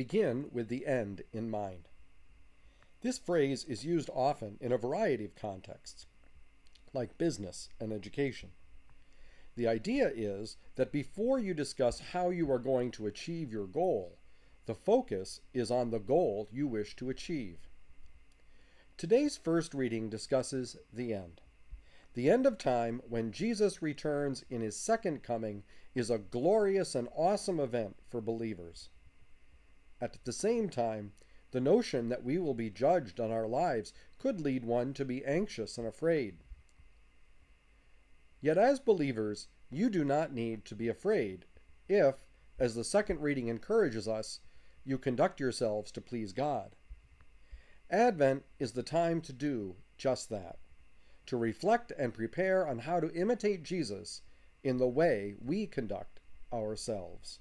begin with the end in mind. This phrase is used often in a variety of contexts, like business and education. The idea is that before you discuss how you are going to achieve your goal, the focus is on the goal you wish to achieve. Today's first reading discusses the end. The end of time, when Jesus returns in his second coming, is a glorious and awesome event for believers. At the same time, the notion that we will be judged on our lives could lead one to be anxious and afraid. Yet, as believers, you do not need to be afraid if, as the second reading encourages us, you conduct yourselves to please God. Advent is the time to do just that to reflect and prepare on how to imitate Jesus in the way we conduct ourselves.